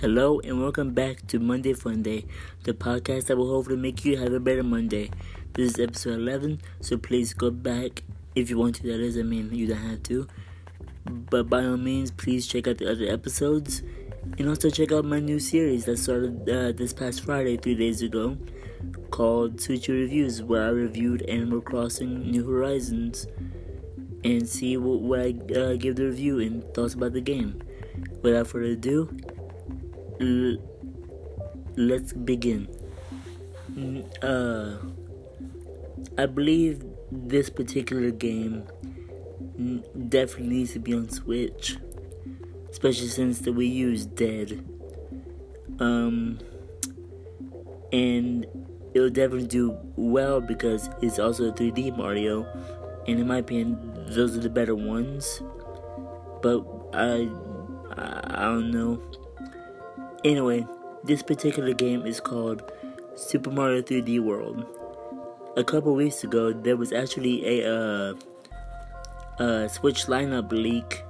Hello and welcome back to Monday Fun Day, the podcast that will hopefully make you have a better Monday. This is episode 11, so please go back if you want to. That I mean, you don't have to. But by all means, please check out the other episodes and also check out my new series that started uh, this past Friday, three days ago, called Switch Reviews, where I reviewed Animal Crossing New Horizons and see what, what I uh, give the review and thoughts about the game. Without further ado, L- let's begin. Uh, I believe this particular game definitely needs to be on Switch, especially since the Wii U is dead. Um, and it'll definitely do well because it's also a 3D Mario, and in my opinion, those are the better ones. But I, I, I don't know. Anyway, this particular game is called Super Mario 3D World. A couple weeks ago, there was actually a uh, uh, Switch lineup leak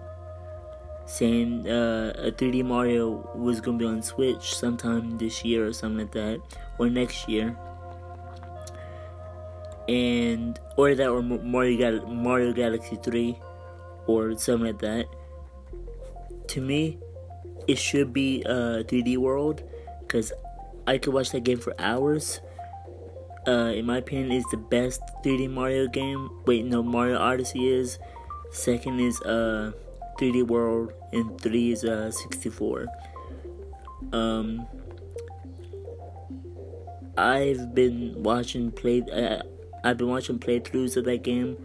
saying uh, a 3D Mario was gonna be on Switch sometime this year or something like that, or next year. And or that or Mario Gal- Mario Galaxy 3 or something like that. To me, it should be a 3D world because I could watch that game for hours. Uh, in my opinion, is the best 3D Mario game. Wait, no, Mario Odyssey is. Second is uh 3D World, and three is uh 64. Um, I've been watching play. Uh, I've been watching playthroughs of that game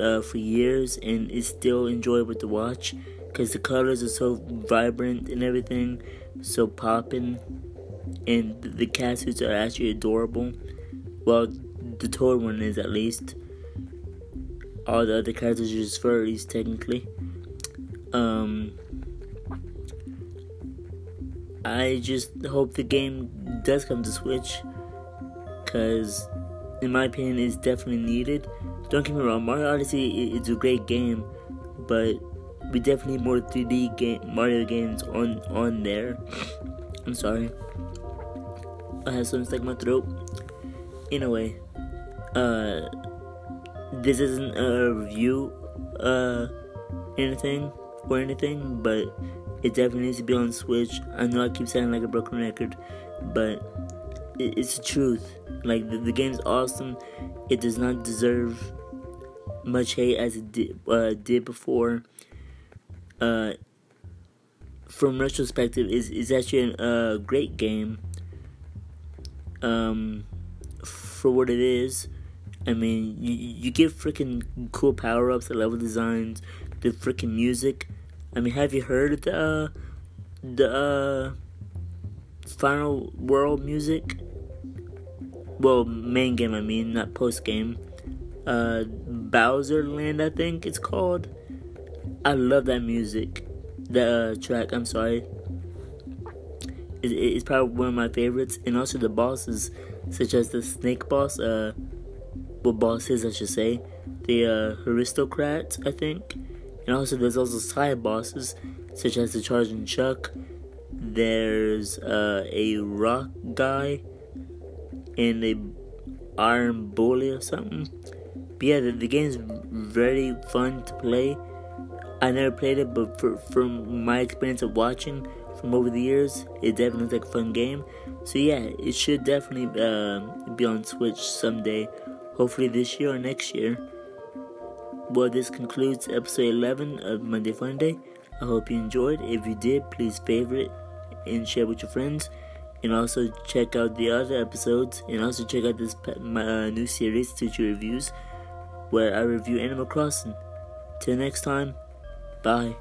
uh, for years, and it's still enjoyable to watch because the colors are so vibrant and everything, so popping, and the cat suits are actually adorable. Well, the toy one is at least. All the other characters are just furries, technically. Um, I just hope the game does come to Switch, because, in my opinion, it's definitely needed. Don't get me wrong, Mario Odyssey is a great game, but we definitely need more 3D game Mario games on on there. I'm sorry. I have something stuck in my throat. Anyway, uh, this isn't a review, uh, anything or anything, but it definitely needs to be on Switch. I know I keep sounding like a broken record, but it, it's the truth. Like the, the game's awesome. It does not deserve much hate as it did, uh, did before uh, from retrospective, is is actually a uh, great game. Um, for what it is, I mean, you you get freaking cool power ups, the level designs, the freaking music. I mean, have you heard the uh, the uh, final world music? Well, main game, I mean, not post game. Uh, Bowser Land, I think it's called. I love that music. The uh, track, I'm sorry. It, it's probably one of my favorites. And also the bosses, such as the snake boss, uh, what bosses I should say. The uh, Hisstocrats, I think. And also there's also side bosses, such as the Charging Chuck. There's uh, a rock guy and a iron bully or something. But yeah, the, the game's very fun to play I never played it, but for, from my experience of watching from over the years, it definitely looks like a fun game. So yeah, it should definitely uh, be on Switch someday, hopefully this year or next year. Well, this concludes episode 11 of Monday Fun Day. I hope you enjoyed. If you did, please favorite and share with your friends. And also check out the other episodes. And also check out this my uh, new series, Teacher Reviews, where I review Animal Crossing. Till next time. Bye.